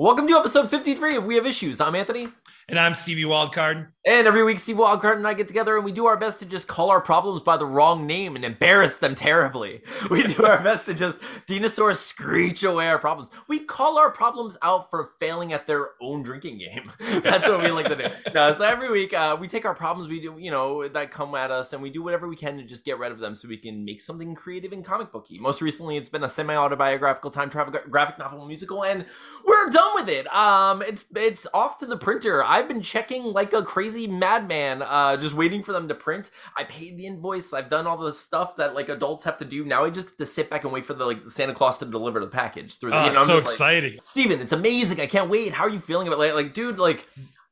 Welcome to episode 53 of We Have Issues. I'm Anthony. And I'm Stevie Wildcard. And every week, Steve Wildcard and I get together and we do our best to just call our problems by the wrong name and embarrass them terribly. We do our best to just dinosaur screech away our problems. We call our problems out for failing at their own drinking game. That's what we like to do. No, so every week, uh, we take our problems we do, you know, that come at us and we do whatever we can to just get rid of them so we can make something creative and comic booky. Most recently, it's been a semi autobiographical time travel graphic novel musical, and we're done with it. Um, it's it's off to the printer. I've been checking like a crazy madman, uh, just waiting for them to print. I paid the invoice. I've done all the stuff that like adults have to do. Now I just get to sit back and wait for the like Santa Claus to deliver the package through. The, Oh, you know, it's I'm so just like, exciting. Steven, it's amazing. I can't wait. How are you feeling about like, like dude, like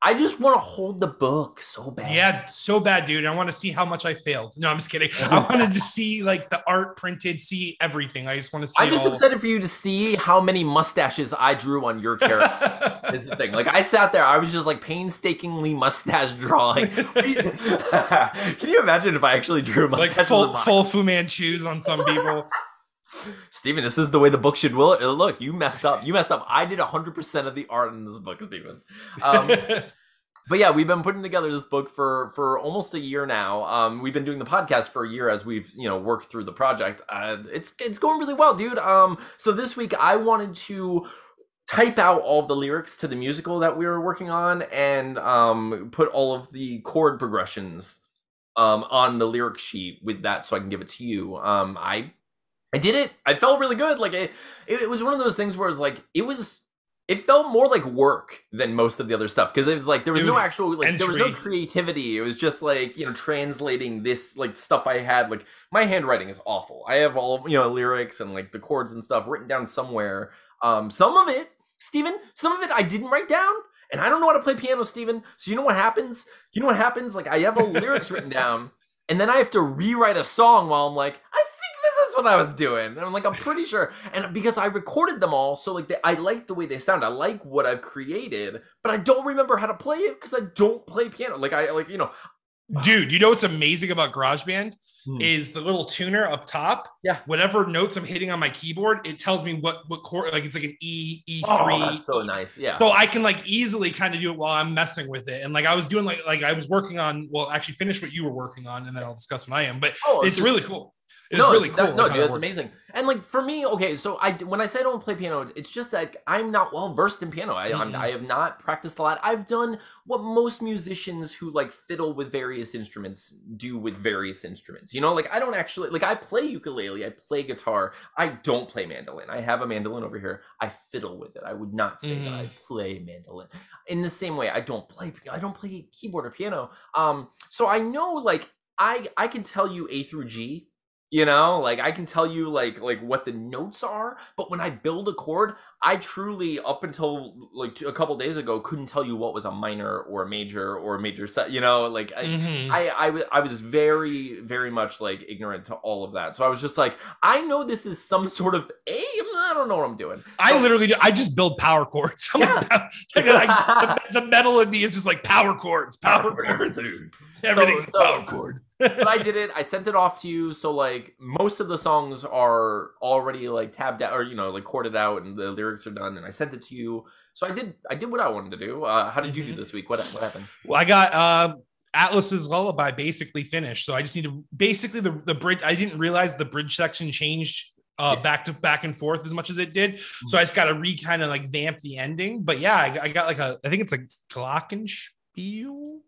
I just want to hold the book so bad. Yeah, so bad, dude. I want to see how much I failed. No, I'm just kidding. I wanted to see like the art printed, see everything. I just want to see. I'm just all. excited for you to see how many mustaches I drew on your character. is the thing. Like I sat there, I was just like painstakingly mustache drawing. Can you imagine if I actually drew like mustaches? full full Fu Manchus on some people. Steven, this is the way the book should will look. You messed up. You messed up. I did 100% of the art in this book, Steven. Um, but yeah, we've been putting together this book for for almost a year now. Um, we've been doing the podcast for a year as we've you know worked through the project. Uh, it's it's going really well, dude. Um, so this week I wanted to type out all of the lyrics to the musical that we were working on and um put all of the chord progressions um on the lyric sheet with that so I can give it to you. Um, I I did it. I felt really good. Like it, it was one of those things where it's like it was. It felt more like work than most of the other stuff because it was like there was, It no actual like there was no creativity. It was just like you know translating this like stuff I had. Like my handwriting is awful. I have all you know lyrics and like the chords and stuff written down somewhere. Um, some of it, Stephen, some of it I didn't write down. And I don't know how to play piano, Steven. So you know what happens? You know what happens? Like I have all the lyrics written down, and then I have to rewrite a song while I'm like, I think this is what I was doing. And I'm like, I'm pretty sure. And because I recorded them all, so like they, I like the way they sound. I like what I've created, but I don't remember how to play it because I don't play piano. Like I like you know. Dude, you know what's amazing about GarageBand Hmm. is the little tuner up top. Yeah. Whatever notes I'm hitting on my keyboard, it tells me what what chord. Like it's like an E E Oh, three. that's so nice. Yeah. so I can like easily kind of do it while I'm messing with it. And like I was doing like like I was working on well actually finish what you were working on and then I'll discuss what I am. But oh, it's just- really cool. It's no, really cool. that- no, dude, that's works. amazing. And like for me, okay, so I when I say I don't play piano, it's just that I'm not well versed in piano. I I'm, Mhm. I have not practiced a lot. I've done what most musicians who like fiddle with various instruments do with various instruments. You know, like I don't actually like I play ukulele, I play guitar. I don't play mandolin. I have a mandolin over here. I fiddle with it. I would not say that I play mandolin. In the same way, I don't play I don't play keyboard or piano. Um, so I know like I I can tell you A through G you know like i can tell you like like what the notes are but when i build a chord i truly up until like a couple days ago couldn't tell you what was a minor or a major or a major set you know like I, Mhm. I, I, I was very very much like ignorant to all of that so i was just like i know this is some sort of a i don't know what i'm doing I literally I just build power chords. I'm like, Yeah. like, the, the metal in me is just like power chords, power chords. dude Everything's so- a power chord. But I did it. I sent it off to you. So like most of the songs are already like tabbed out or you know like chorded out and the lyrics are done. And I sent it to you. So I did. I did what I wanted to do. Uh, how did you do Mhm. this week? What what happened? Well, I got uh, Atlas's lullaby basically finished. So I just need to basically the, the bridge. I didn't realize the bridge section changed uh, Yeah. back to back and forth as much as it did. So I just got to re kind of like vamp the ending. But yeah, I, I got like a, I think it's a Glockenspiel.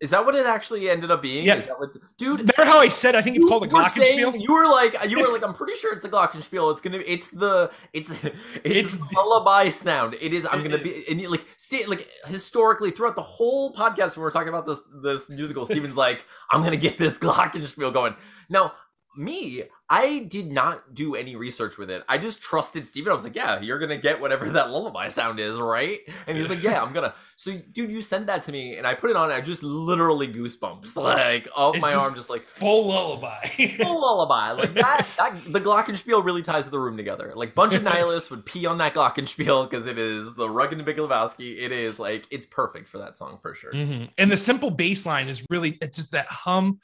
Is that what it actually ended up being? Yeah. Is that what, dude? Remember how I said I think it's called a were saying- Glockenspiel? You were like, you were like, I'm pretty sure it's a glockenspiel. It's gonna, it's the, it's, it's, It's- the lullaby sound. It is. I'm gonna be, and you, like, stay, like historically throughout the whole podcast when we're talking about this, this musical, Steven's like, I'm gonna get this glockenspiel going. Now, me, I did not do any research with it. I just trusted Steven. I was like, yeah, you're gonna get whatever that lullaby sound is, right? And he's like, yeah, I'm gonna. So, dude, you sent that to me, and I put it on. And I just literally goosebumps, like up It's my just arm, just like Full lullaby. full lullaby. Like that, that the Glockenspiel really ties the room together. Like bunch of nihilists would pee on that Glockenspiel because it is the Rug and the Big Lebowski. It is like it's perfect for that song for sure. Mhm. And the simple bass line is really it's just that hum.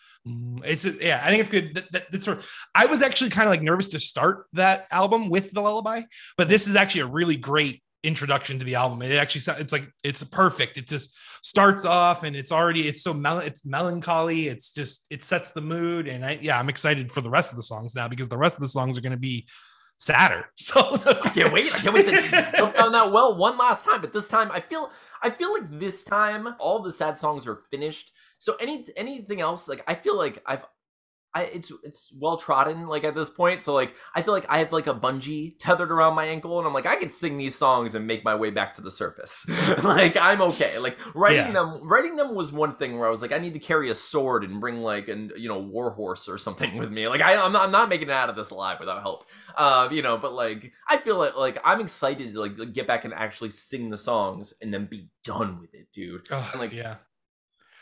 It's yeah, I think it's good. That, that, that's sort of, I was actually kind of like nervous to start that album with the lullaby, but this is actually a really great introduction to the album. It actually it's like it's perfect. It just starts off and it's already it's so mel- it's melancholy. It's just it sets the mood. And I yeah, I'm excited for the rest of the songs now because the rest of the songs are going to be sadder. So I can't wait. I can't wait to jump down that well one last time. But this time, I feel I feel like this time all the sad songs are finished. So any anything else, like I feel like I've I, it's it's well trodden like at this point. So like I feel like I have like a bungee tethered around my ankle, and I'm like I can sing these songs and make my way back to the surface. like I'm okay. Like writing yeah. them, writing them was one thing where I was like I need to carry a sword and bring like an you know war horse or something with me. Like I I'm not, I'm not making it out of this alive without help. Uh, you know, but like I feel like like I'm excited to like get back and actually sing the songs and then be done with it, dude. Oh, and like yeah.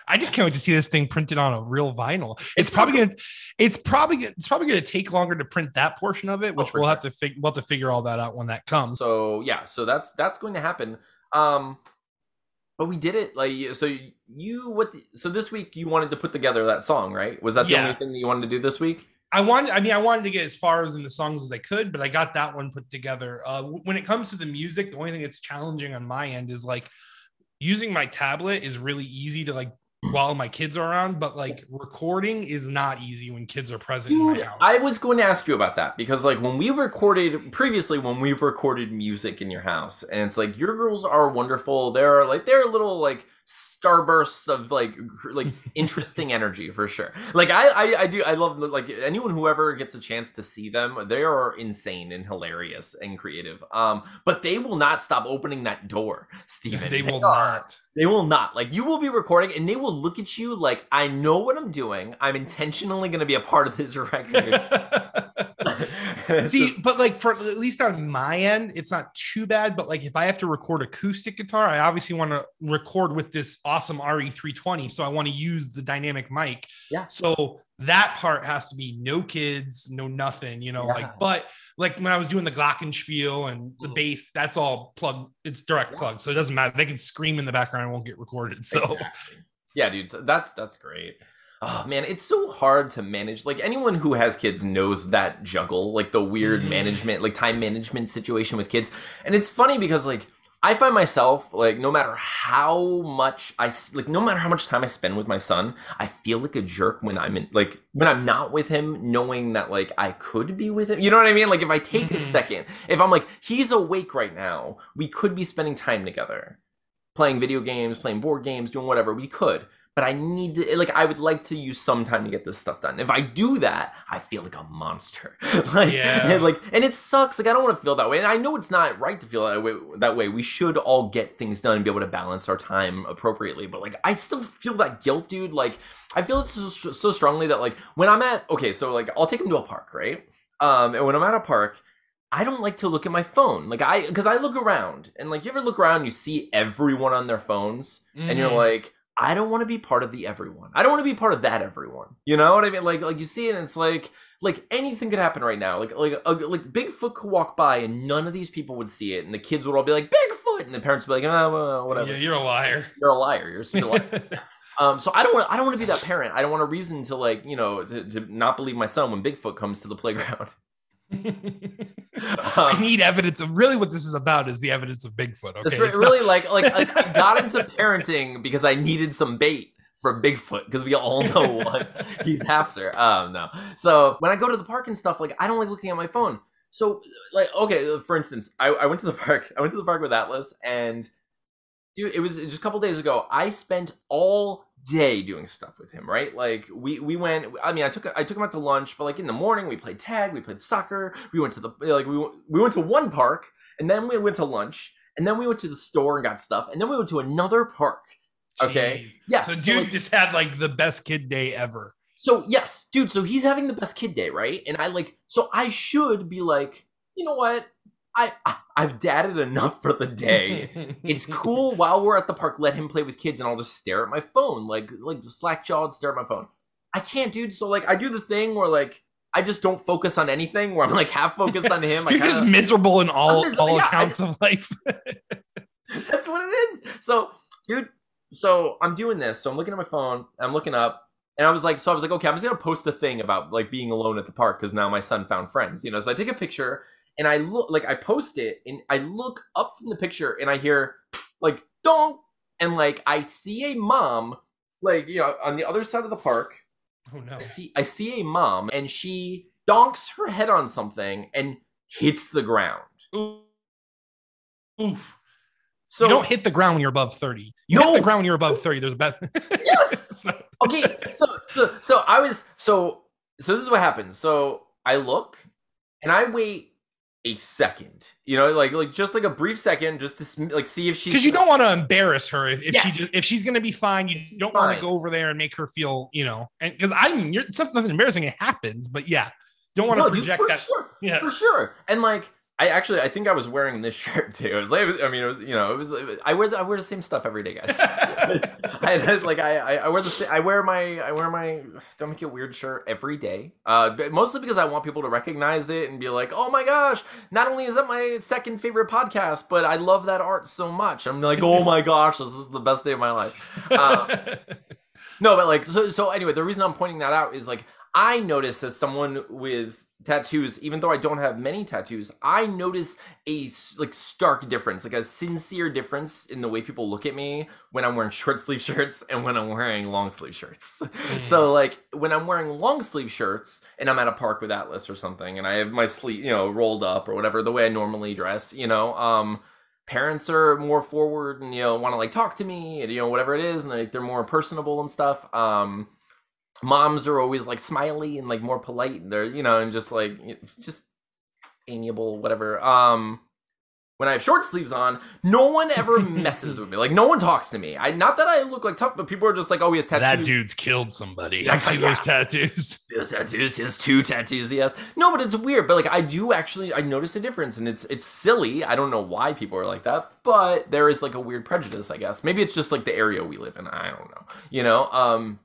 I just can't wait to see this thing printed on a real vinyl. It's, probably gonna, it's probably it's probably gonna take longer to print that portion of it, oh, which oh, we'll sure. have to fig- we'll have to figure all that out when that comes. So yeah, so that's that's going to happen. Um, but we did it like so. You what? The, so this week you wanted to put together that song, right? Was that the yeah. only thing that you wanted to do this week? I wanted, I mean, I wanted to get as far as in the songs as I could, but I got that one put together. Uh, when it comes to the music, the only thing that's challenging on my end is like using my tablet is really easy to like while my kids are around, but like recording is not easy when kids are present Dude, I was going to ask you about that because like when we recorded previously when we've recorded music in your house and it's like your girls are wonderful. They're like they're little like starbursts of like like interesting energy for sure. Like I, I I do I love like anyone who ever gets a chance to see them, they are insane and hilarious and creative. Um, but they will not stop opening that door, Steven. They, they will are, not. They will not. Like you will be recording and they will look at you like I know what I'm doing. I'm intentionally going to be a part of this record. See, but like for at least on my end, it's not too bad. But like if I have to record acoustic guitar, I obviously want to record with this awesome RE320. So I want to use the dynamic mic. Yeah. So that part has to be no kids, no nothing, you know, yeah. like, but like when I was doing the Glockenspiel and the mm. bass, that's all plug, it's direct yeah. plug. So it doesn't matter. They can scream in the background won't get recorded. So exactly. yeah, dude. So that's, that's great oh man it's so hard to manage like anyone who has kids knows that juggle like the weird mm. management like time management situation with kids and it's funny because like I find myself like no matter how much I like no matter how much time I spend with my son, I feel like a jerk when I'm in like when I'm not with him, knowing that like I could be with him. You know what I mean? Like if I take mm-hmm. a second, if I'm like he's awake right now, we could be spending time together, playing video games, playing board games, doing whatever we could but I need to like I would like to use some time to get this stuff done. If I do that, I feel like a monster. like yeah. and like and it sucks. Like I don't want to feel that way. And I know it's not right to feel that way that way. We should all get things done and be able to balance our time appropriately. But like I still feel that guilt, dude. Like I feel it so, so strongly that like when I'm at okay, so like I'll take him to a park, right? Um and when I'm at a park, I don't like to look at my phone. Like I because I look around and like you ever look around, you see everyone on their phones, mm-hmm. and you're mm-hmm. like, I don't want to be part of the everyone. I don't want to be part of that everyone. You know what I mean? Like like you see it and it's like like anything could happen right now. Like like a, like Bigfoot could walk by and none of these people would see it and the kids would all be like Bigfoot and the parents would be like oh well, whatever. Yeah, you're a liar. You're a liar. You're a liar. um so I don't want I don't want to be that parent. I don't want a reason to like, you know, to, to not believe my son when Bigfoot comes to the playground. I need evidence of really what this is about is the evidence of Bigfoot. Okay, it's, it's really not... like, like like I got into parenting because I needed some bait for Bigfoot because we all know what he's after. Um, no. So when I go to the park and stuff, like I don't like looking at my phone. So like okay, for instance, I, I went to the park. I went to the park with Atlas, and dude, it was just a couple days ago. I spent all day doing stuff with him, right? Like we we went. I mean, I took I took him out to lunch, but like in the morning we played tag, we played soccer, we went to the like we we went to one park, and then we went to lunch, and then we went to the store and got stuff, and then we went to another park. Okay, Jeez. yeah. So dude like, just had like the best kid day ever. So yes, dude. So he's having the best kid day, right? And I like so I should be like, you know what? I, I've dadded enough for the day. it's cool while we're at the park, let him play with kids and I'll just stare at my phone, like like slack jawed, stare at my phone. I can't, dude. So like I do the thing where like I just don't focus on anything where I'm like half focused on him. You're kinda, just miserable in all all yeah, accounts just, of life. that's what it is. So, dude, so I'm doing this. So I'm looking at my phone, I'm looking up, and I was like, so I was like, okay, I'm just gonna post a thing about like being alone at the park because now my son found friends, you know. So I take a picture and I look like I post it and I look up from the picture and I hear like donk and like I see a mom like you know on the other side of the park. Oh no. I see I see a mom and she donks her head on something and hits the ground. Oof. So you don't hit the ground when you're above 30. You No. hit the ground when you're above 30. There's a bet. Yes! So- okay, so so so I was so so this is what happens. So I look and I wait a second. You know, like like just like a brief second just to like see if she because you don't want to embarrass her if, if she Yes. just, if she's going to be fine you don't want to go over there and make her feel you know and because i mean you're, it's nothing embarrassing it happens but yeah don't want to No, dude, project for that sure. yeah For sure. And like I actually I think I was wearing this shirt too. It was like it was, I mean it was you know it was I wear the, I wear the same stuff every day, guys. I like I, I wear the sa- I wear my I wear my don't make it weird shirt every day. Uh, but mostly because I want people to recognize it and be like, oh my gosh! Not only is that my second favorite podcast, but I love that art so much. I'm like, oh my gosh, this is the best day of my life. Um, no, but like so so anyway, the reason I'm pointing that out is like I notice as someone with tattoos, even though I don't have many tattoos, I notice a like stark difference, like a sincere difference in the way people look at me when I'm wearing short sleeve shirts and when I'm wearing long sleeve shirts. So like when I'm wearing long sleeve shirts and I'm at a park with Atlas or something and I have my sleeve, you know, rolled up or whatever the way I normally dress, you know, um parents are more forward and you know want to like talk to me and you know whatever it is and like they're more personable and stuff. Um moms are always like smiley and like more polite and they're you know and just like just amiable whatever. Um when I have short sleeves on, no one ever messes with me. Like no one talks to me. I not that I look like tough, but people are just like, "Oh, he has tattoos." that dude's killed somebody Yeah, i see yeah. those tattoos He has tattoos. He has two tattoos. He has no, but it's weird. But like, I do actually, I notice a difference, and it's it's silly. I don't know why people are like that, but there is like a weird prejudice, I guess. Maybe it's just like the area we live in. I don't know. You know. Um.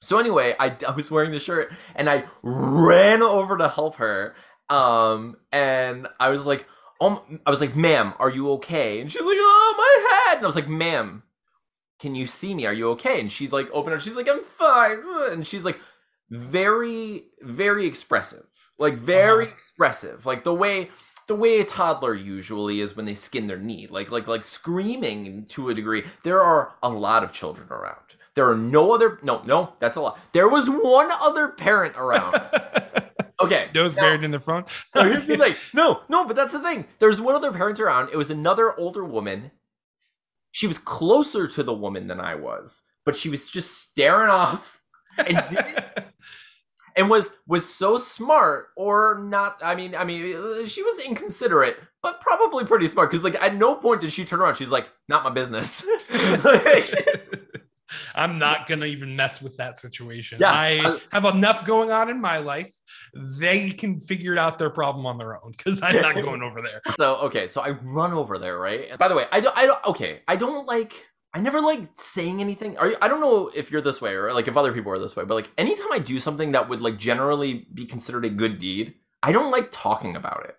So anyway, I I was wearing the shirt, and I ran over to help her. Um. And I was like, oh, I was like, ma'am, are you okay? And she's like, oh, my head. And I was like, ma'am. Can you see me? Are you okay? And she's like, open her. She's like, I'm fine. And she's like, very very expressive like very Uh-huh. expressive like the way the way a toddler usually is when they skin their knee like like like screaming to a degree there are a lot of children around there are no other no no that's a lot there was one other parent around okay nose now- buried in the front no, here's the thing. No, no, but that's the thing. There's one other parent around. It was another older woman. She was closer to the woman than I was, but she was just staring off and didn't, and was was so smart or not. I mean, I mean, she was inconsiderate, but probably pretty smart because like at no point did she turn around. She's like, "Not my business." Like, she was- i'm not gonna even mess with that situation Yeah, i I- have enough going on in my life they can figure out their problem on their own because i'm not going over there So okay, so I run over there, right? By the way, I don't, I don't. Okay, I don't like. I never like saying anything. Are you, I don't know if you're this way or like if other people are this way, but like anytime I do something that would like generally be considered a good deed, I don't like talking about it.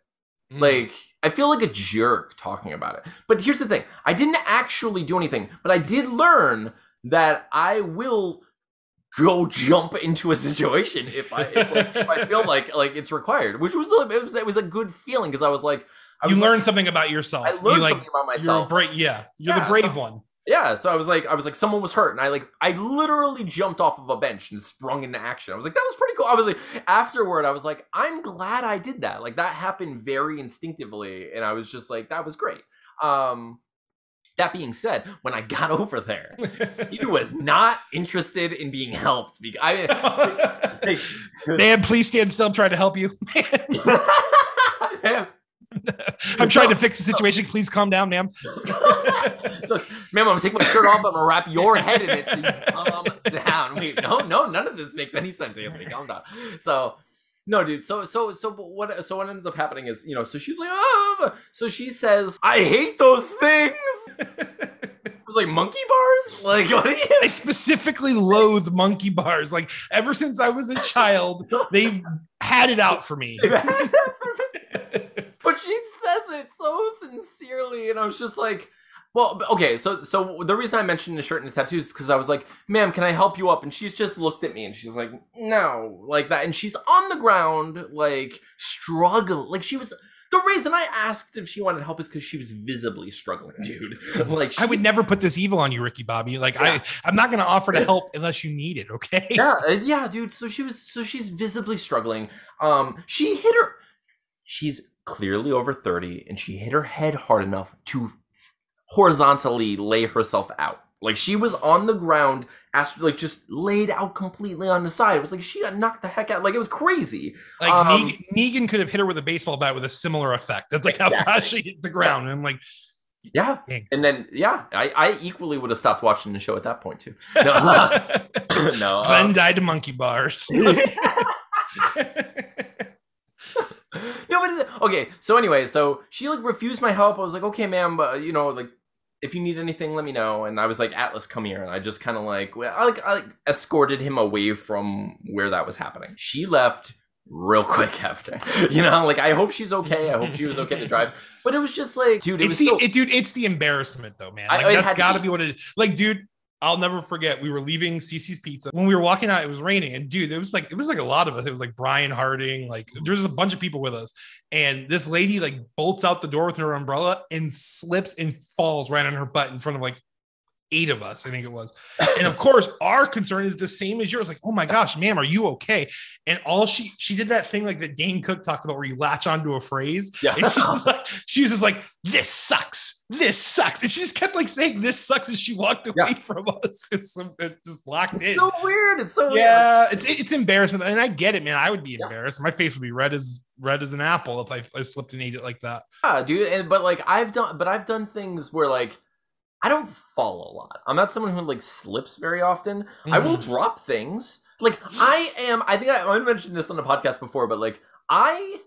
Mm. Like I feel like a jerk talking about it. But here's the thing: I didn't actually do anything, but I did learn that I will go jump into a situation if I if, like, if I feel like like it's required, which was it was it was a good feeling because I was like I you learned like, something about yourself I you learned like something about myself. you're a brave yeah you're Yeah, the brave so- one Yeah, so I was like, I was like, someone was hurt, and I like, I literally jumped off of a bench and sprung into action. I was like, that was pretty cool. I was like, afterward, I was like, I'm glad I did that. Like that happened very instinctively, and I was just like, that was great. Um, that being said, when I got over there, he was not interested in being helped. Because I Man, please stand still. I'm trying to help you. Man, I'm trying to fix the situation. Please calm down, ma'am. So, ma'am, I'm gonna take my shirt off. I'm gonna wrap your head in it. So you calm down. Wait, no, no, none of this makes any sense. Anthony, calm down. So, no, dude. So, so, so, what? So, what ends up happening is, you know, so she's like, oh, so she says, I hate those things. I was like, monkey bars? Like, what are you? I specifically loathe monkey bars. Like ever since I was a child, they've had it out for me. But she says it so sincerely, and I was just like, well, okay. So, so the reason I mentioned the shirt and the tattoos is because I was like, "Ma'am, can I help you up?" And she's just looked at me, and she's like, "No," like that, and she's on the ground, like struggle, like she was. The reason I asked if she wanted help is because she was visibly struggling, dude. Like she, I would never put this evil on you, Ricky Bobby. Like Yeah. I, I'm not gonna offer to help unless you need it. Okay. yeah, uh, yeah, dude. So she was, so she's visibly struggling. Um, she hit her. She's clearly over thirty, and she hit her head hard enough to horizontally lay herself out. Like she was on the ground, asked, like just laid out completely on the side. It was like she got knocked the heck out. Like it was crazy. Like Um, Negan, Negan could have hit her with a baseball bat with a similar effect. That's like how Exactly. fast she hit the ground. And I'm like, Yeah, Dang. and then yeah, I, I equally would have stopped watching the show at that point too. No, no. Glenn um, died to monkey bars. no, but it's- okay. So anyway, so she like refused my help. I was like, okay, ma'am, but you know, like if you need anything, let me know. And I was like, Atlas, come here. And I just kind of like, I like, I like escorted him away from where that was happening. She left real quick after. You know, like I hope she's okay. I hope she was okay to drive. But it was just like, dude, it it's was the so. it, dude. It's the embarrassment though, man. Like it that's got to be. be what it is. Like, dude, I'll never forget. We were leaving CiCi's Pizza when we were walking out. It was raining, and dude, it was like it was like a lot of us. It was like Brian Harding. Like there's a bunch of people with us, and this lady like bolts out the door with her umbrella and slips and falls right on her butt in front of like eight of us. I think it was. And of course, our concern is the same as yours. Like, oh my gosh, ma'am, are you okay? And all she she did that thing like that Dane Cook talked about, where you latch onto a phrase. Yeah. And she's just like, she was just like, this sucks. This sucks. And she just kept like saying this sucks as she walked away Yeah. from us. It, so- it just locked It's in. so weird. It's so weird. yeah, it's it's embarrassment. And I get it, man. I would be Yeah. embarrassed. My face would be red as red as an apple if I, I slipped and ate it like that. Yeah, dude. And but like I've done, but I've done things where like I don't fall a lot. I'm not someone who like slips very often. I will Mhm. drop things. Like I am. I think I, I mentioned this on the podcast before, but like I,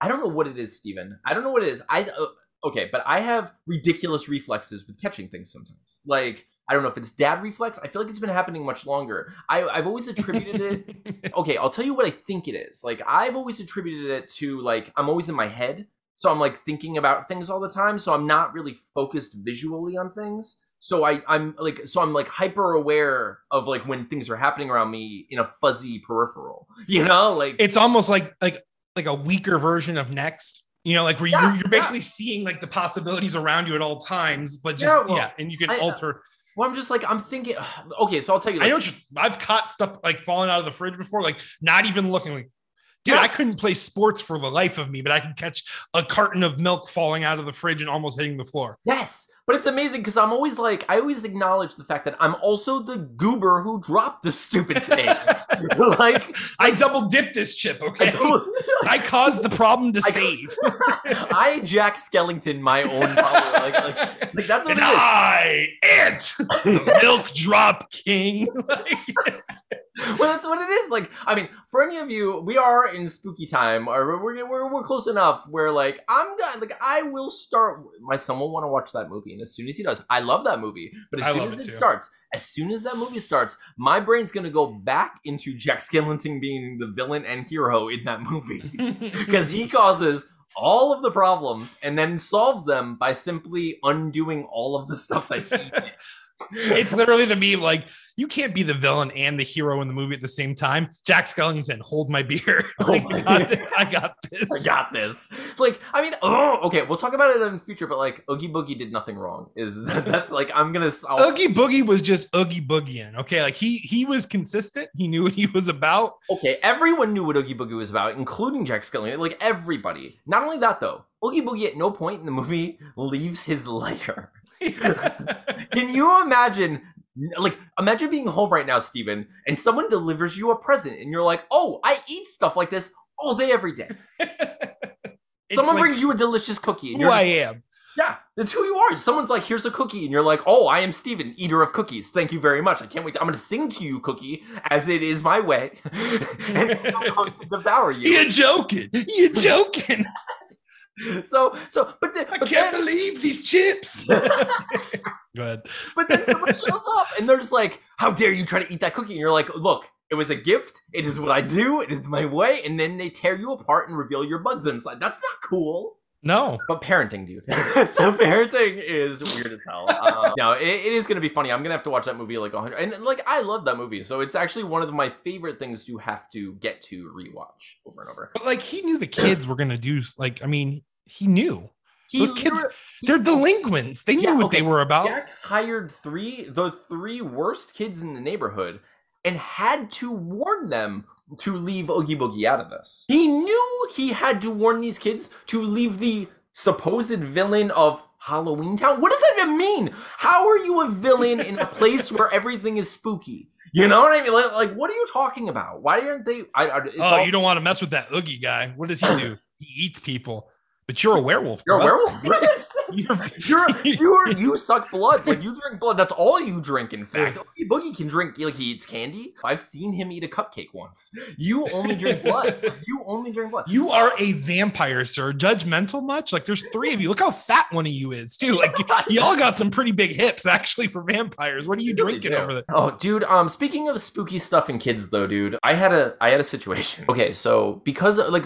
I don't know what it is, Steven. I don't know what it is. I uh, okay, but I have ridiculous reflexes with catching things sometimes. Like I don't know if it's dad reflex. I feel like it's been happening much longer. I I've always attributed it okay, I'll tell you what I think it is. Like I've always attributed it to like I'm always in my head, so I'm like thinking about things all the time, so I'm not really focused visually on things. So I I'm like so I'm like hyper aware of like when things are happening around me in a fuzzy peripheral. You know, like it's almost like like like a weaker version of next you know like where Yeah, you're, you're basically seeing like the possibilities around you at all times but just Yeah, yeah, and you can I- uh, alter. well, I'm just like I'm thinking. Okay, so I'll tell you. i Like, know what you- i've caught stuff like falling out of the fridge before like not even looking like dude i couldn't play sports for the life of me but i could catch a carton of milk falling out of the fridge and almost hitting the floor. Yes, but it's amazing because I'm always like, I always acknowledge the fact that I'm also the goober who dropped the stupid thing. like, i double dipped this chip okay I, told- i caused the problem to I- save I Jack Skellington my own problem. Like, like, like that's what and it is. i ant milk drop king well, that's what it is. Like, I mean, for any of you, we are in spooky time, or we're we're, we're close enough where like I'm done. Like, I will start. My son will want to watch that movie, and as soon as he does, I love that movie. But as I soon as it it starts, as soon as that movie starts, my brain's gonna go back into Jack Skellington being the villain and hero in that movie because he causes all of the problems and then solves them by simply undoing all of the stuff that he did. it's literally the meme like you can't be the villain and the hero in the movie at the same time. Jack Skellington, hold my beer. Oh my I, got, God. I got this. I got this. It's like, I mean, oh, okay, we'll talk about it in the future, but like, Oogie Boogie did nothing wrong. Is that, that's like, I'm gonna. I'll, Oogie Boogie was just Oogie Boogieing. Okay, like he he was consistent. He knew what he was about. okay, everyone knew what Oogie Boogie was about, including Jack Skellington. Like everybody. Not only that though, Oogie Boogie at no point in the movie leaves his lair. Can you imagine? Like, imagine being home right now, Steven, and someone delivers you a present, and you're like, "Oh, I eat stuff like this all day, every day." Someone like brings you a delicious cookie, and who I am. yeah, that's who you are. Someone's like, "Here's a cookie," and you're like, "Oh, I am Steven, eater of cookies. Thank you very much. I can't wait. I'm going to sing to you, cookie, as it is my way, and I'm going to devour you." You're joking. You're joking. So, so, but then, I but can't then, believe these chips. Go ahead. But then someone shows up and they're just like, How dare you try to eat that cookie? And you're like, Look, it was a gift. It is what I do. It is my way. And then they tear you apart and reveal your bugs inside. That's not cool. No. But parenting, dude. so parenting is weird as hell. Um, no, it, it is going to be funny. I'm going to have to watch that movie like hundred. And like, I love that movie. So it's actually one of my favorite things to have to get to rewatch over and over. But like he knew the kids were gonna do like I mean he knew. He Those kids, he, they're delinquents. They knew Yeah, what okay. they were about. Jack hired three, the three worst kids in the neighborhood, and had to warn them to leave Oogie Boogie out of this. He knew he had to warn these kids to leave the supposed villain of Halloween Town. What does that even mean? How are you a villain in a place where everything is spooky? You know what I mean? Like, what are you talking about? Why aren't they? I, I, oh, all- you don't want to mess with that Oogie guy. What does he do? he eats people. But you're a werewolf. You're a werewolf. What is that? You're, You're you're you suck blood. Like you drink blood. That's all you drink. In fact, Oogie Boogie can drink like he eats candy. I've seen him eat a cupcake once. You only drink blood. You only drink blood. You are a vampire, sir. Judgmental much? Like there's three of you. Look how fat one of you is, too. Like y'all got some pretty big hips actually for vampires. What are you drinking over there? Oh, dude. Um, speaking of spooky stuff and kids, though, dude, I had a I had a situation. Okay, so because like,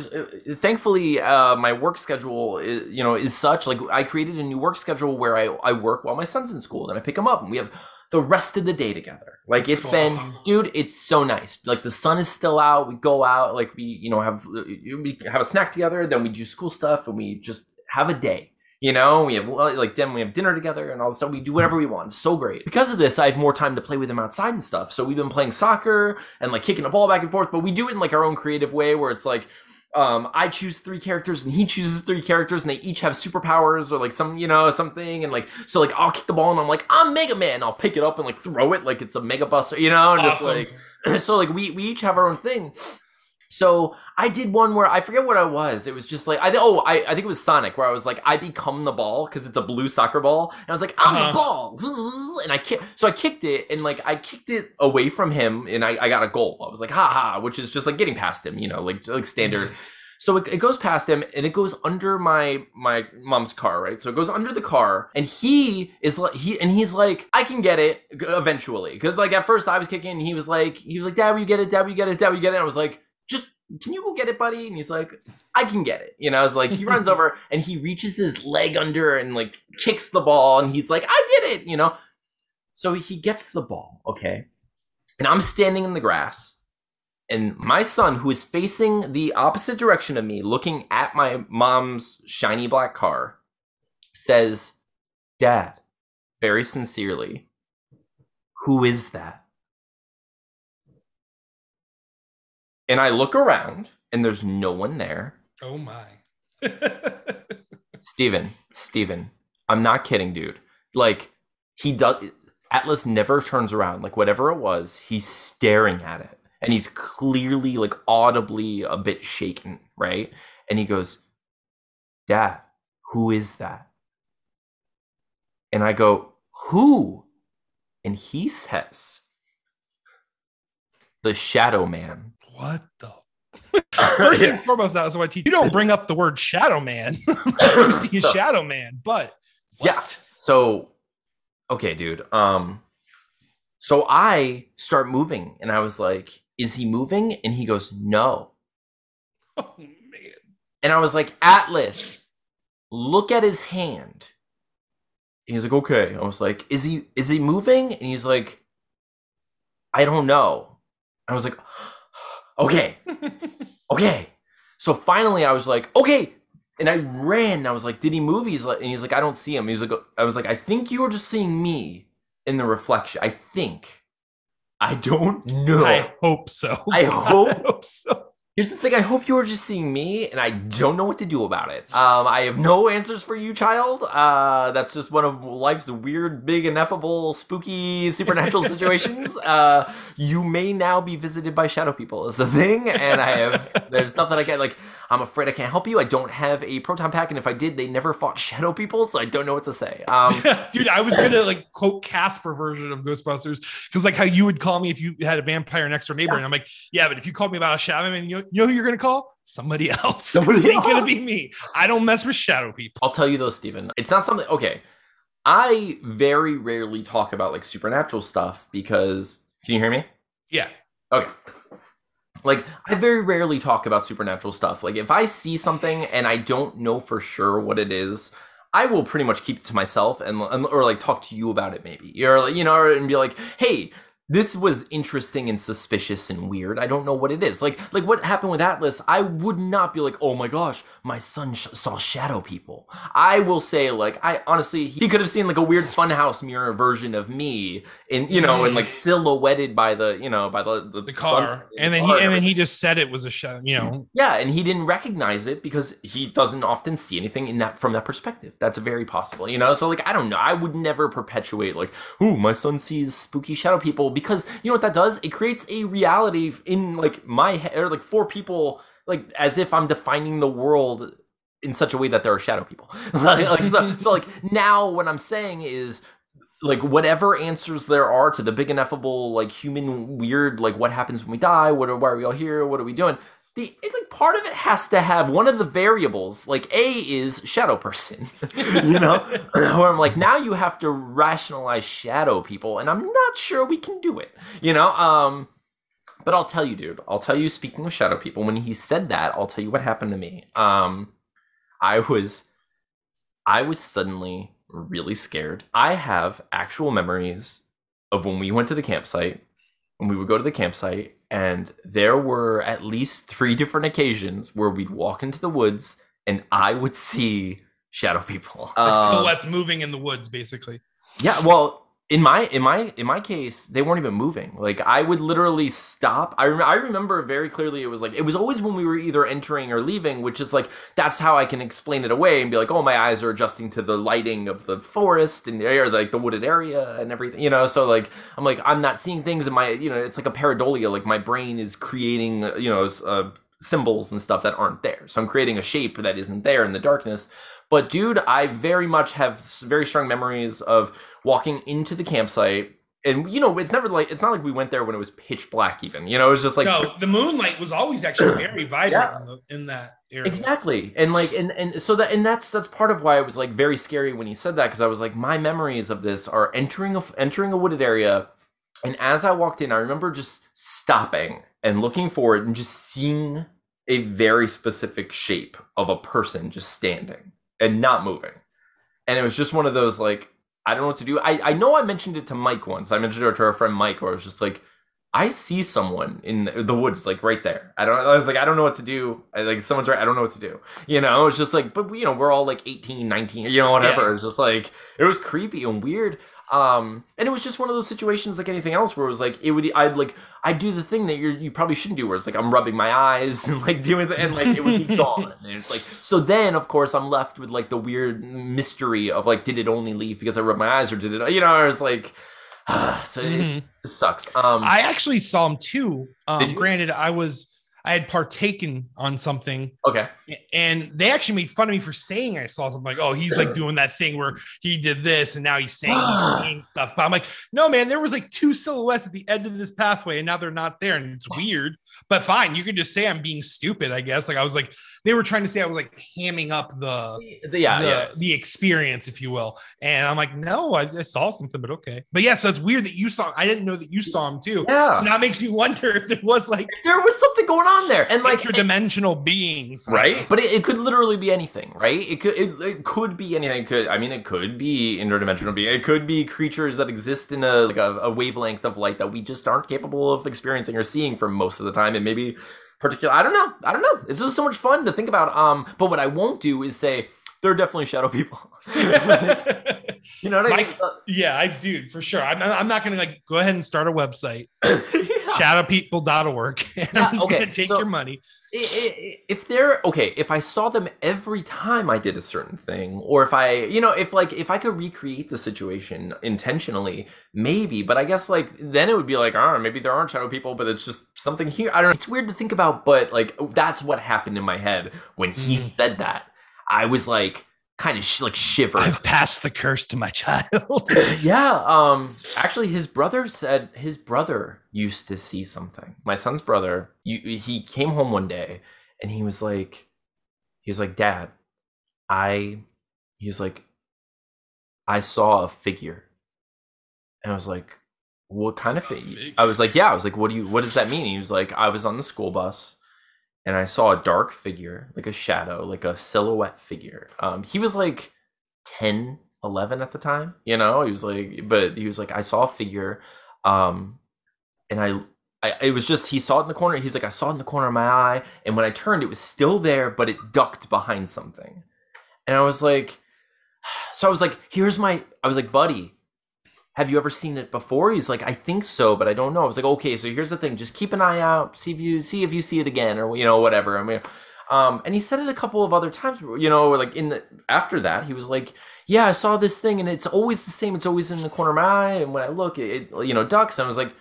thankfully, uh, my work schedule, is, you know, is such like I created a new work schedule where I I work while my son's in school, then I pick him up, and we have the rest of the day together. Like it's been, dude, it's so nice. Like the sun is still out. We go out, like we, you know, have we have a snack together. Then we do school stuff, and we just have a day. You know, we have like then we have dinner together and all this stuff. We do whatever we want. It's so great. Because of this, I have more time to play with him outside and stuff. So we've been playing soccer and like kicking a ball back and forth, but we do it in like our own creative way where it's like um I choose three characters and he chooses three characters and they each have superpowers or like some you know something. And like so like I'll kick the ball and I'm like I'm Mega Man. I'll pick it up and like throw it like it's a Mega Buster you know? And just like so like we we each have our own thing so I did one where I forget what I was. It was just like I oh I, I think it was Sonic where I was like I become the ball because it's a blue soccer ball and I was like I'm Uh-huh. the ball and I kick so I kicked it and like I kicked it away from him and I, I got a goal. I was like ha ha which is just like getting past him you know like like standard. So it, it goes past him and it goes under my my mom's car, right? So it goes under the car and he is like he and he's like I can get it eventually because like at first I was kicking and he was like he was like Dad, will you get it? Dad, will you get it? Dad, will you get it? And I was like can you go get it, buddy? And he's like I can get it. You know, I was like he runs over and he reaches his leg under and like kicks the ball and he's like I did it. You know, so he gets the ball, okay, and I'm standing in the grass and my son who is facing the opposite direction of me looking at my mom's shiny black car says dad very sincerely who is that and i look around and there's no one there. Oh my. steven steven i'm not kidding dude. Like he does atlas never turns around. Like whatever it was he's staring at it. And he's clearly like audibly a bit shaken right? And he goes dad who is that? And i go who? And he says the shadow man what the First and foremost, that's what I teach. You don't bring up the word shadow man you see a So- shadow man. But Yeah. So, okay, dude. Um, so I start moving, and I was like, "Is he moving?" And he goes, "No." Oh man. And I was like, "Atlas, look at his hand." And he's like, "Okay." I was like, "Is he is he moving?" And he's like, "I don't know." I was like, "Okay, okay." So finally, I was like, "Okay." And I ran. And I was like, "Did he move?" He's like, and he's like, "I don't see him." He's like, "I was like, I think you were just seeing me in the reflection. I think. I don't know. I hope so. I hope- I hope so. Here's the thing. I hope you are just seeing me, and I don't know what to do about it. Um, I have no answers for you, child. Uh, that's just one of life's weird, big, ineffable, spooky, supernatural situations. Uh, you may now be visited by shadow people. Is the thing, and I have. There's nothing I can like. I'm afraid I can't help you. I don't have a proton pack, and if I did, they never fought shadow people, so I don't know what to say. Um, Dude, I was gonna like quote Casper version of Ghostbusters because like how you would call me if you had a vampire next door neighbor, and I'm like, yeah, but if you called me about a shadow man, you know, you know who you're gonna call? Somebody else. Somebody it ain't gonna be me. I don't mess with shadow people. I'll tell you though, Stephen, it's not something okay. I very rarely talk about like supernatural stuff because can you hear me? Yeah. Okay. Like I very rarely talk about supernatural stuff. Like if I see something and I don't know for sure what it is, I will pretty much keep it to myself and, or like talk to you about it maybe. Or like, you know, and be like, "Hey, this was interesting and suspicious and weird. I don't know what it is. Like like what happened with Atlas, I would not be like, "Oh my gosh, my son sh- saw shadow people." I will say like I honestly he could have seen like a weird funhouse mirror version of me in, you know, and like mm. silhouetted by the, you know, by the the, the car. And then he and then he just said it was a shadow, you know. Yeah, and he didn't recognize it because he doesn't often see anything in that from that perspective. That's very possible, you know. So like I don't know. I would never perpetuate like, "Ooh, my son sees spooky shadow people." because you know what that does? It creates a reality in like my head or like for people like as if I'm defining the world in such a way that there are shadow people. like, so, so like now what I'm saying is like whatever answers there are to the big ineffable like human weird like what happens when we die? What are why are we all here? What are we doing? The it's like part of it has to have one of the variables like a is shadow person. You know? Where i'm like now you have to rationalize shadow people and i'm not sure we can do it. You know? Um but i'll tell you dude i'll tell you speaking of shadow people when he said that i'll tell you what happened to me um i was i was suddenly really scared i have actual memories of when we went to the campsite when we would go to the campsite and there were at least three different occasions where we'd walk into the woods and I would see shadow people. Like um, silhouettes moving in the woods, basically. Yeah, well, in my in my in my case they weren't even moving. Like i would literally stop. I, rem- I remember very clearly it was like it was always when we were either entering or leaving which is like that's how i can explain it away and be like oh my eyes are adjusting to the lighting of the forest and or like the wooded area and everything you know? So like i'm like i'm not seeing things in my you know it's like a pareidolia like my brain is creating you know uh, symbols and stuff that aren't there. So i'm creating a shape that isn't there in the darkness. But dude i very much have very strong memories of walking into the campsite. And you know it's never like it's not like we went there when it was pitch black even you know? It was just like no the moonlight was always actually very vibrant yeah. in, the, in, that area. Exactly. And like and and so that and that's that's part of why it was like very scary when he said that because i was like my memories of this are entering a entering a wooded area and as i walked in i remember just stopping and looking forward and just seeing a very specific shape of a person just standing and not moving and it was just one of those like I don't know what to do. I, I know I mentioned it to Mike once. I mentioned it to our friend Mike, where I was just like, I see someone in the woods, like right there. I don't. I was like, I don't know what to do. I, like someone's right. I don't know what to do. You know, it's just like, but you know, we're all like 18, 19, you know, whatever. Yeah. It's just like it was creepy and weird. Um, and it was just one of those situations like anything else where it was like it would I'd like I'd do the thing that you you probably shouldn't do where it's like I'm rubbing my eyes and like doing the and like it would be gone and it's like so then of course I'm left with like the weird mystery of like did it only leave because I rubbed my eyes or did it you know it's like uh, so mm-hmm. it, sucks. Um, I actually saw him too. Um, granted, I was I had partaken on something. Okay. And they actually made fun of me for saying I saw something like, oh, he's like doing that thing where he did this and now he's saying he's saying stuff. But I'm like, no, man, there was like two silhouettes at the end of this pathway and now they're not there. And it's weird, but fine. You can just say I'm being stupid, I guess. Like I was like, they were trying to say I was like hamming up the, the yeah, the, yeah. the experience, if you will. And I'm like, no, I, I, saw something, but okay. But yeah, so it's weird that you saw, I didn't know that you saw him too. Yeah. So now it makes me wonder if there was like, if there was something going on there and like interdimensional beings right but it, it, could literally be anything right it could it, it could be anything it could i mean it could be interdimensional being it could be creatures that exist in a like a, a wavelength of light that we just aren't capable of experiencing or seeing for most of the time and maybe particular i don't know i don't know it's just so much fun to think about um but what i won't do is say there are definitely shadow people you know what I mean? yeah, I do for sure. I'm, I'm not going to like go ahead and start a website, yeah. shadowpeople.org, and yeah, I'm just okay. to take so, your money. If they're okay, if I saw them every time I did a certain thing, or if I, you know, if like if I could recreate the situation intentionally, maybe. But I guess like then it would be like, oh, maybe there aren't shadow people, but it's just something here. I don't know. It's weird to think about, but like that's what happened in my head when he mm. said that. I was like, kind of sh- like shiver. I've passed the curse to my child. yeah. Um. Actually, his brother said his brother used to see something. My son's brother. You, he came home one day and he was like, he was like, Dad, I. He's like, I saw a figure, and I was like, what kind of figure? I was like, yeah. I was like, what do you? What does that mean? He was like, I was on the school bus and I saw a dark figure, like a shadow, like a silhouette figure. Um, he was like 10, 11 at the time, you know, he was like, but he was like, I saw a figure. Um, and I, I, it was just he saw it in the corner. He's like, I saw it in the corner of my eye, and when I turned, it was still there, but it ducked behind something, and I was like, so I was like, here's my, I was like, buddy, have you ever seen it before? He's like, I think so, but I don't know. I was like, okay, so here's the thing, just keep an eye out, see if you see if you see it again, or you know, whatever. I mean, um, and he said it a couple of other times, you know, like in the after that, he was like, yeah, I saw this thing, and it's always the same. It's always in the corner of my eye, and when I look, it, it you know, ducks. And I was like,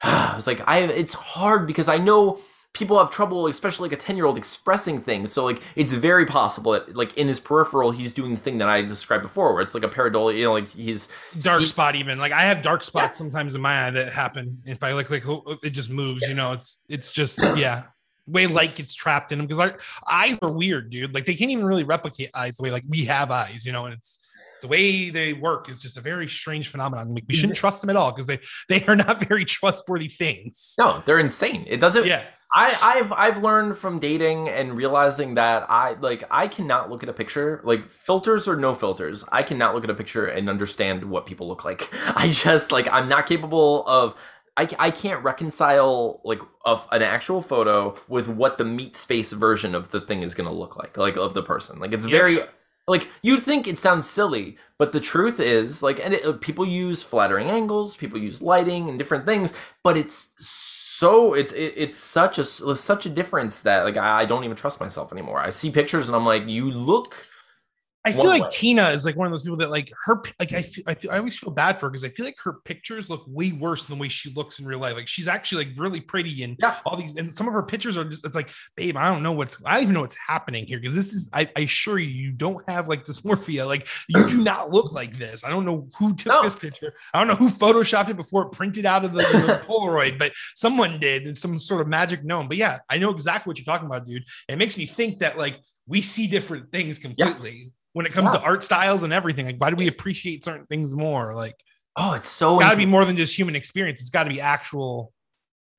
I was like, I, it's hard because I know people have trouble, especially like a 10 year old expressing things. So like it's very possible that like in his peripheral, he's doing the thing that I described before, where it's like a pareidolia, you know, like he's dark see- spot even like I have dark spots Yeah. sometimes in my eye that happen if I look like oh, oh, it just moves. You know, it's it's just yeah. Way light gets trapped in them because our eyes are weird, dude. Like they can't even really replicate eyes the way like we have eyes, you know, and it's the way they work is just a very strange phenomenon. Like we shouldn't mm-hmm. trust them at all because they they are not very trustworthy things. no, they're insane. It doesn't. Yeah. I, I've I've learned from dating and realizing that I like I cannot look at a picture like filters or no filters. I cannot look at a picture and understand what people look like. I just like I'm not capable of. I, I can't reconcile like of an actual photo with what the meat space version of the thing is going to look like like of the person like it's Yep. very like you'd think it sounds silly but the truth is like and it, uh, people use flattering angles people use lighting and different things but it's so it's it, it's such a such a difference that like I, I don't even trust myself anymore. I see pictures and i'm like you look I feel like way. Tina is like one of those people that like her like I feel I feel I always feel bad for her because I feel like her pictures look way worse than the way she looks in real life. Like she's actually like really pretty and Yeah. all these and some of her pictures are just it's like, babe, I don't know what's I don't even know what's happening here because this is I, I assure you you don't have like dysmorphia. Like you do not look like this. I don't know who took No. this picture. I don't know who photoshopped it before it printed out of the, the Polaroid, but someone did. It's some sort of magic gnome. But yeah, I know exactly what you're talking about, dude. It makes me think that like we see different things completely when it comes Yeah. to art styles and everything. Like, why do we appreciate certain things more? Like, oh it's so got to be more than just human experience. It's got to be actual,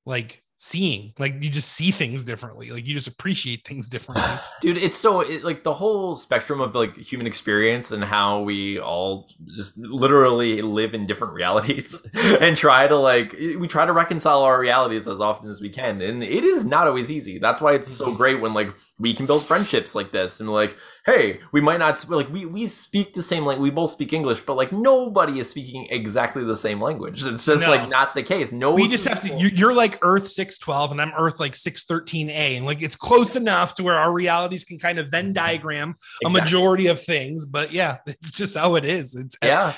like, seeing. Like, you just see things differently. Like, you just appreciate things differently. dude it's so it, like the whole spectrum of like human experience and how we all just literally live in different realities and try to like we try to reconcile our realities as often as we can and it is not always easy that's why it's so mm-hmm. great when like we can build friendships like this and like hey we might not like we we speak the same like we both speak english but like nobody is speaking exactly the same language it's just No. like not the case no we just have to, you're, like Earth 612 and I'm Earth like 613A. And like, it's close enough to where our realities can kind of Venn mm-hmm. diagram a majority of things. But yeah, it's just how it is. It's, yeah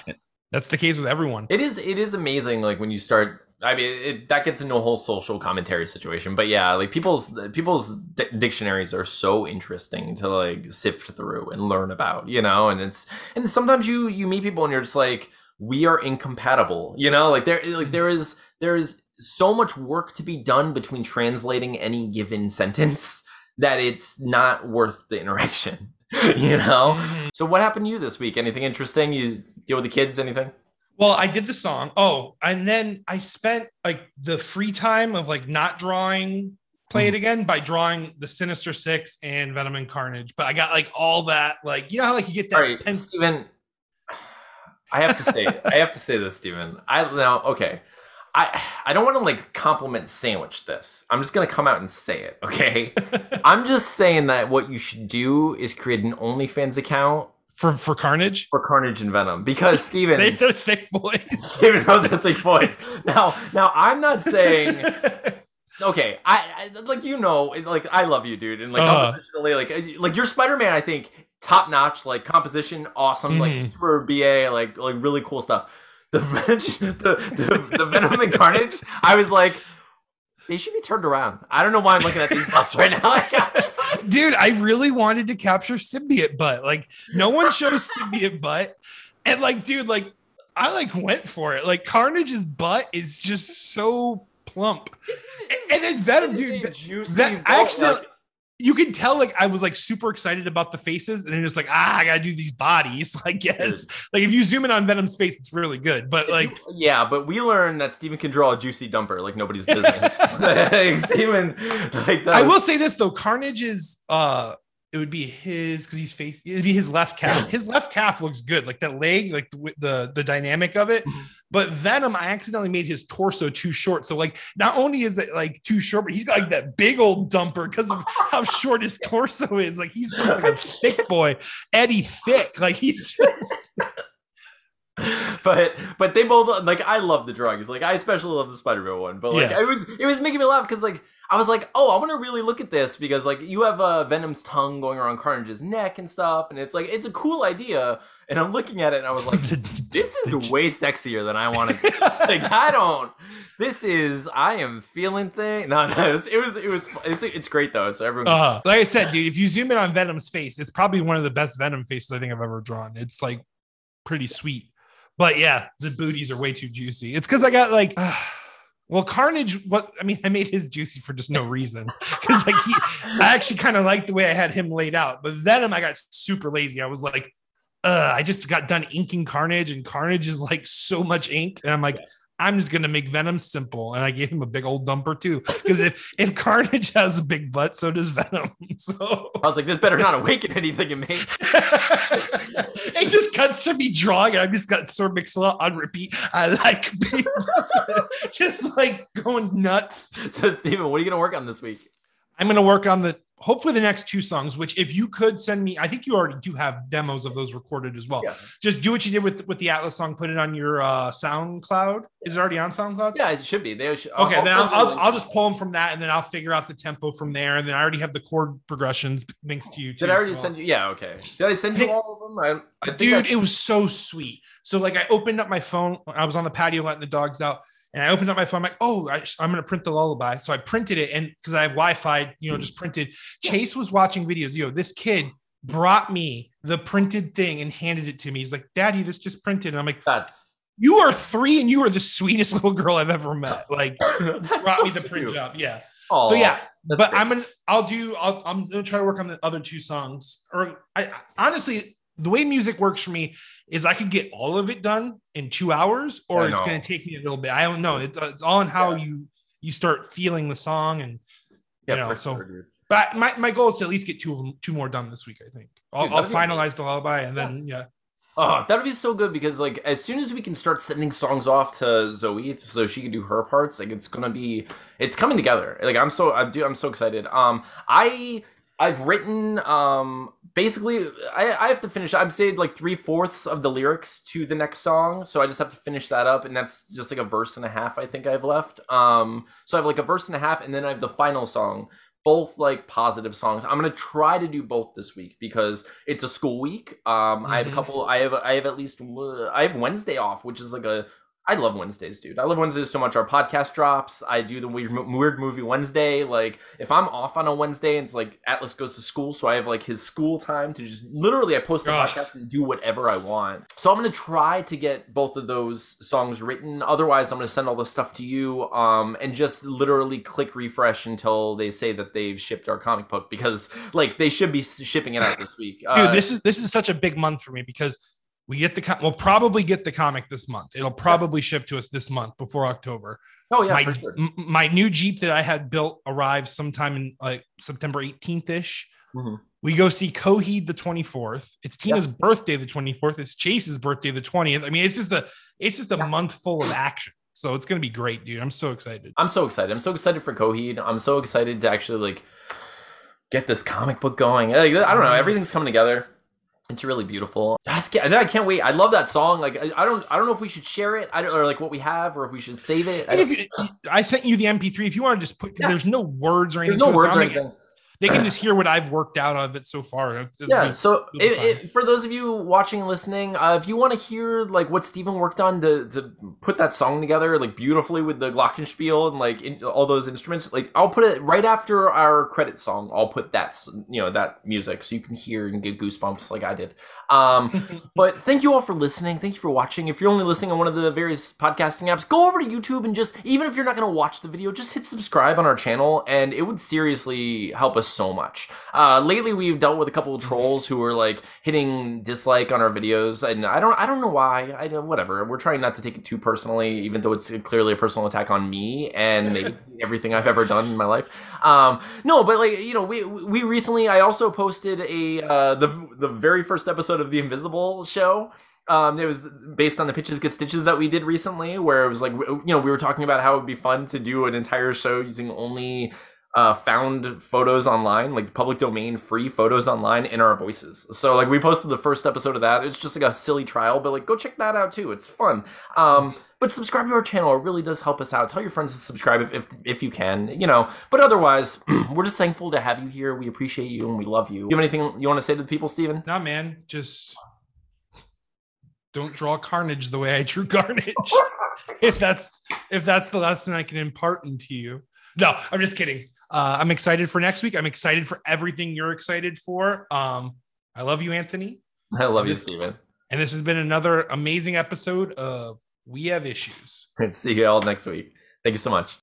that's the case with everyone. It is it is amazing like when you start I mean it, that gets into a whole social commentary situation but yeah like people's people's di- dictionaries are so interesting to like sift through and learn about you know and it's and sometimes you you meet people and you're just like we are incompatible you know like there like mm-hmm. there is there is so much work to be done between translating any given sentence that it's not worth the interaction you know Mhm. so what happened to you this week anything interesting you deal with the kids anything Well, I did the song. Oh, and then I spent like the free time of like not drawing play Mm-hmm. it again by drawing the Sinister Six and Venom and Carnage. But I got like all that, like you know how like you get that All right, pen- Steven. I have to say, I have to say this, Steven. I now okay. I I don't want to like compliment sandwich this. I'm just gonna come out and say it, okay? I'm just saying that what you should do is create an OnlyFans account for for Carnage. for Carnage and Venom because Steven, They, they're thick boys. Steven, those are thick boys. Now, now I'm not saying okay. I, I like you know, like I love you, dude, and like Uh-huh. compositionally, like like your Spider-Man, I think top notch, like composition, awesome, like Mhm. super BA, like like really cool stuff. The the, the the Venom and Carnage, I was like, they should be turned around. I don't know why I'm looking at these butts right now. Like, I like, Dude, I really wanted to capture symbiote butt. Like no one shows symbiote butt. And like, dude, like I like went for it. Like Carnage's butt is just so plump. And, and then Venom, dude, It's juicy that boat, actually- like- you can tell like I was like super excited about the faces, and then just like ah, I gotta do these bodies. I guess like if you zoom in on Venom's face, it's really good. But like yeah, but we learned that Steven can draw a juicy dumper like nobody's business. like, Steven, like I was- will say this though, Carnage's uh it would be his because he's face. It'd be his left calf. His left calf looks good, like that leg, like the the, the dynamic of it. Mhm. But Venom, I accidentally made his torso too short. So like, not only is it like too short, but he's got like that big old dumper because of how short his torso is. Like he's just like a thick boy, Eddie thick. Like he's just but but they both like I love the drugs. Like I especially love the Spider-Man one. But like Yeah. it was it was making me laugh because like I was like, oh, I want to really look at this because like you have uh, Venom's tongue going around Carnage's neck and stuff, and it's like it's a cool idea. And I'm looking at it and I was like, this is way sexier than I wanted. to like I don't. This is I am feeling thing. No, no, it was it was it was it's it's great though. So everyone. Uh, like I said, dude, if you zoom in on Venom's face, it's probably one of the best Venom faces I think I've ever drawn. It's like pretty sweet. But yeah, the booties are way too juicy. It's because I got like, well, Carnage. What I mean, I made his juicy for just no reason because like he, I actually kind of liked the way I had him laid out. But Venom, I got super lazy. I was like, uh, I just got done inking Carnage, and Carnage is like so much ink, and I'm like. I'm just gonna make Venom simple, and I gave him a big old dumper too. Because if if Carnage has a big butt, so does Venom. So I was like, this better not awaken anything in me. it just cuts to me drawing. and I just got Sir Mix-a-Lot on repeat. I like being- just like going nuts. So Steven, what are you gonna work on this week? I'm gonna work on the hopefully the next two songs. Which if you could send me, I think you already do have demos of those recorded as well. Yeah. Just do what you did with with the Atlas song. Put it on your uh, SoundCloud. Is it already on SoundCloud? Yeah, it should be. They should, Okay, then I'll, I'll. I'll just pull them from that, and then I'll figure out the tempo from there, and then I already have the chord progressions links to you. Too, Did I already so- send you? Yeah, okay. Did I send you think- all of them? I, I dude I, it was so sweet so like i opened up my phone i was on the patio letting the dogs out and i opened up my phone I'm like oh I, am gonna print the lullaby. So i printed it and because i have wi-fi you know just printed. Chase was watching videos. Yo this kid brought me the printed thing and handed it to me. He's like daddy this just printed. And i'm like that's you are three and you are the sweetest little girl i've ever met. Like brought so me the print cute. job. Yeah. Aw, so yeah but great. I'm gonna I'll do I'll I'm gonna try to work on the other two songs. Or I honestly the way music works for me is I could get all of it done in two hours, or it's gonna take me a little bit. I don't know. It, it's all on how Yeah. you you start feeling the song and yeah, you know, so- sure, but my, my goal is to at least get two of them two more done this week, I think. I'll, Dude, I'll finalize the lullaby and then yeah. Oh, that'd be so good because like as soon as we can start sending songs off to Zoe so she can do her parts, like it's gonna be it's coming together. Like I'm so I'm do I'm so excited. Um I I've written um basically I, I have to finish I've saying like three fourths of the lyrics to the next song. So I just have to finish that up and that's just like a verse and a half I think I've left. Um so I have like a verse and a half and then I have the final song both like positive songs. I'm gonna try to do both this week because it's a school week. Um, I have a Mhm. couple. I have I have at least I have Wednesday off, which is like a. I love Wednesdays, dude. I love Wednesdays so much. Our podcast drops. I do the weird, weird movie Wednesday. Like if I'm off on a Wednesday, and it's like Atlas goes to school, so I have like his school time to just literally I post a podcast and do whatever I want. So I'm gonna try to get both of those songs written. Otherwise, I'm gonna send all the stuff to you, um, and just literally click refresh until they say that they've shipped our comic book because like they should be shipping it out this week. Dude, Uh, this is this is such a big month for me because we get the we'll probably get the comic this month. It'll probably ship to us this month before October. oh yeah, my, for sure. m- my new Jeep that I had built arrives sometime in like September 18th ish. Mhm. We go see Coheed the 24th. It's Tina's birthday the 24th. It's Chase's birthday the 20th. I mean, it's just a it's just a Yeah. month full of action. So it's gonna be great, dude. I'm so excited. I'm so excited. I'm so excited for Coheed. I'm so excited to actually like get this comic book going. Like, I don't know. Everything's coming together. It's really beautiful. I can't, I can't wait. I love that song. Like I, I don't I don't know if we should share it. I don't or like what we have or if we should save it. I you, I sent you the MP3. If you want to just put, Yeah. there's no words or there's anything. no it, so words or anything. They can just hear what I've worked out of it so far. It'll Yeah. be- So it'll it, for those of you watching and listening, uh, if you want to hear like what Steven worked on to, to put that song together like beautifully with the glockenspiel and like in, all those instruments, like I'll put it right after our credit song. I'll put that you know that music so you can hear and get goosebumps like I did. Um, but thank you all for listening. Thank you for watching. If you're only listening on one of the various podcasting apps, go over to YouTube and just even if you're not going to watch the video, just hit subscribe on our channel, and it would seriously help us so much. Uh, lately, we've dealt with a couple of Mm-hmm. trolls who are like hitting dislike on our videos, and I don't, I don't know why. I don't, whatever. We're trying not to take it too personally, even though it's clearly a personal attack on me and maybe everything I've ever done in my life. Um, no, but like you know, we we recently, I also posted a uh, the the very first episode of the Invisible show. Um, it was based on the pitches get stitches that we did recently, where it was like you know we were talking about how it would be fun to do an entire show using only uh, found photos online, like public domain free photos online in our voices. So like we posted the first episode of that. It's just like a silly trial, but like go check that out too. It's fun. Um, but subscribe to our channel. It really does help us out. Tell your friends to subscribe if if, if you can, you know. But otherwise, we're just thankful to have you here. We appreciate you and we love you. You have anything you want to say to the people, Steven? Nah, man, just don't draw carnage the way I drew carnage. if that's if that's the lesson I can impart into you. No, I'm just kidding. Uh, I'm excited for next week. I'm excited for everything you're excited for. Um, I love you, Anthony. I love you, This- Steven. And this has been another amazing episode of We Have Issues. And see you all next week. Thank you so much.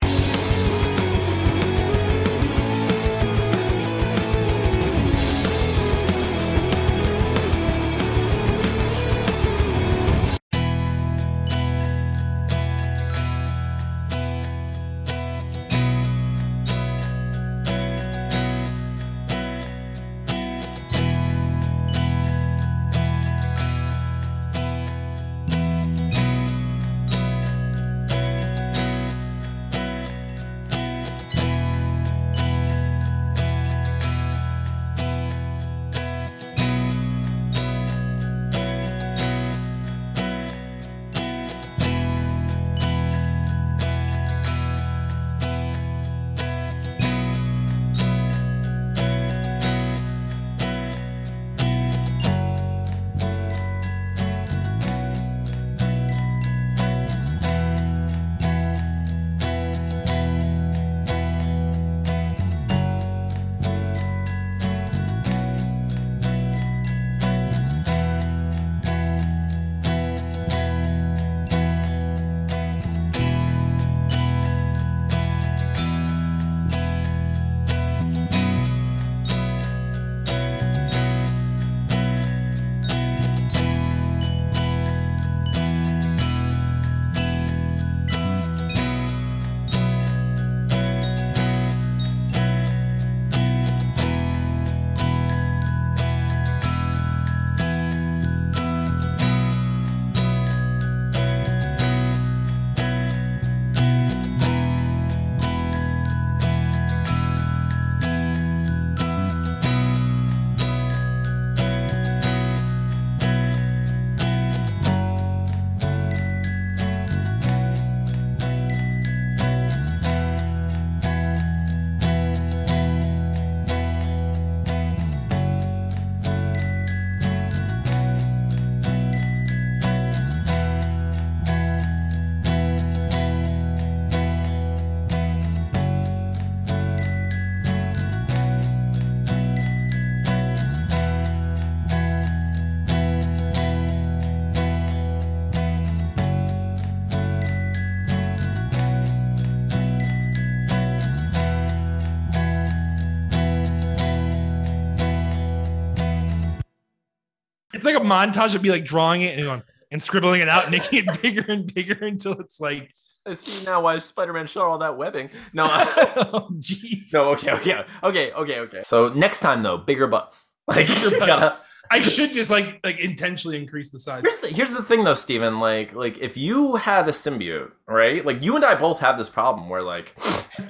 Like a montage of me like drawing it and going and scribbling it out, and making it bigger and bigger until it's like, I see now why Spider-Man shot all that webbing. No, uh, oh jeez. no, okay, okay, okay, okay, okay. So next time though, bigger butts. Like you butts. I should just like like intentionally increase the size. Here's the here's the thing though, Steven. Like like if you had a symbiote, right? Like you and I both have this problem where like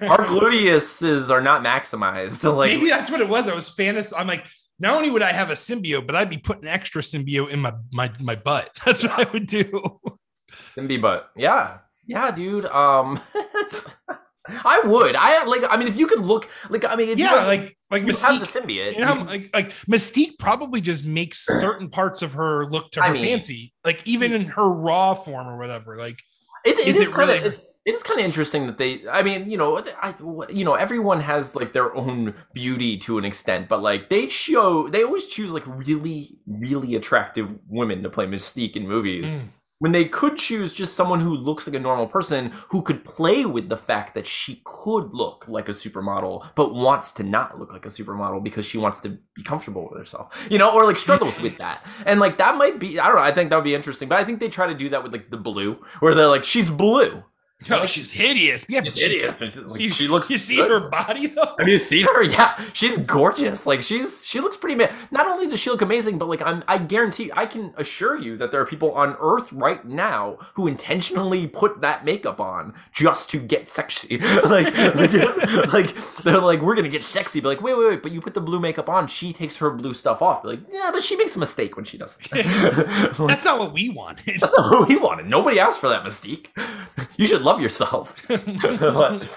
our gluteuses are not maximized. Like Maybe that's what it was. I was fantasy. I'm like, not only would I have a symbiote, but I'd be putting extra symbiote in my my my butt. That's what I would do. Simbi butt. Yeah. Yeah, dude. Um I would. I like I mean if you could look like I mean if yeah, you, like like you have the Mystique. symbiote. You know, can- like like Mystique probably just makes certain parts of her look to I her mean- fancy, like even in her raw form or whatever. Like It, it Is is it kind of really- it's it is kind of interesting that they. I mean, you know, I, you know, everyone has like their own beauty to an extent, but like they show, they always choose like really, really attractive women to play Mystique in movies. Mm. when they could choose just someone who looks like a normal person who could play with the fact that she could look like a supermodel but wants to not look like a supermodel because she wants to be comfortable with herself you know or like struggles with that and like that might be i don't know i think that would be interesting but i think they try to do that with like the blue where they're like she's blue Oh, she's hideous. Yeah, She's hideous. It's like, See, she looks You see good. her body though. Have you seen her? Yeah, she's gorgeous. Like she's she looks pretty. Ma- Not only does she look amazing, but like I'm, I guarantee, I can assure you that there are people on Earth right now who intentionally put that makeup on just to get sexy. like, like, like, they're like, we're gonna get sexy. But like, wait, wait, wait. But you put the blue makeup on, she takes her blue stuff off. Like, yeah, but she makes a mistake when she does it. Like, That's not what we wanted. that's not what we wanted. Nobody asked for that mystique. You should love yourself. but,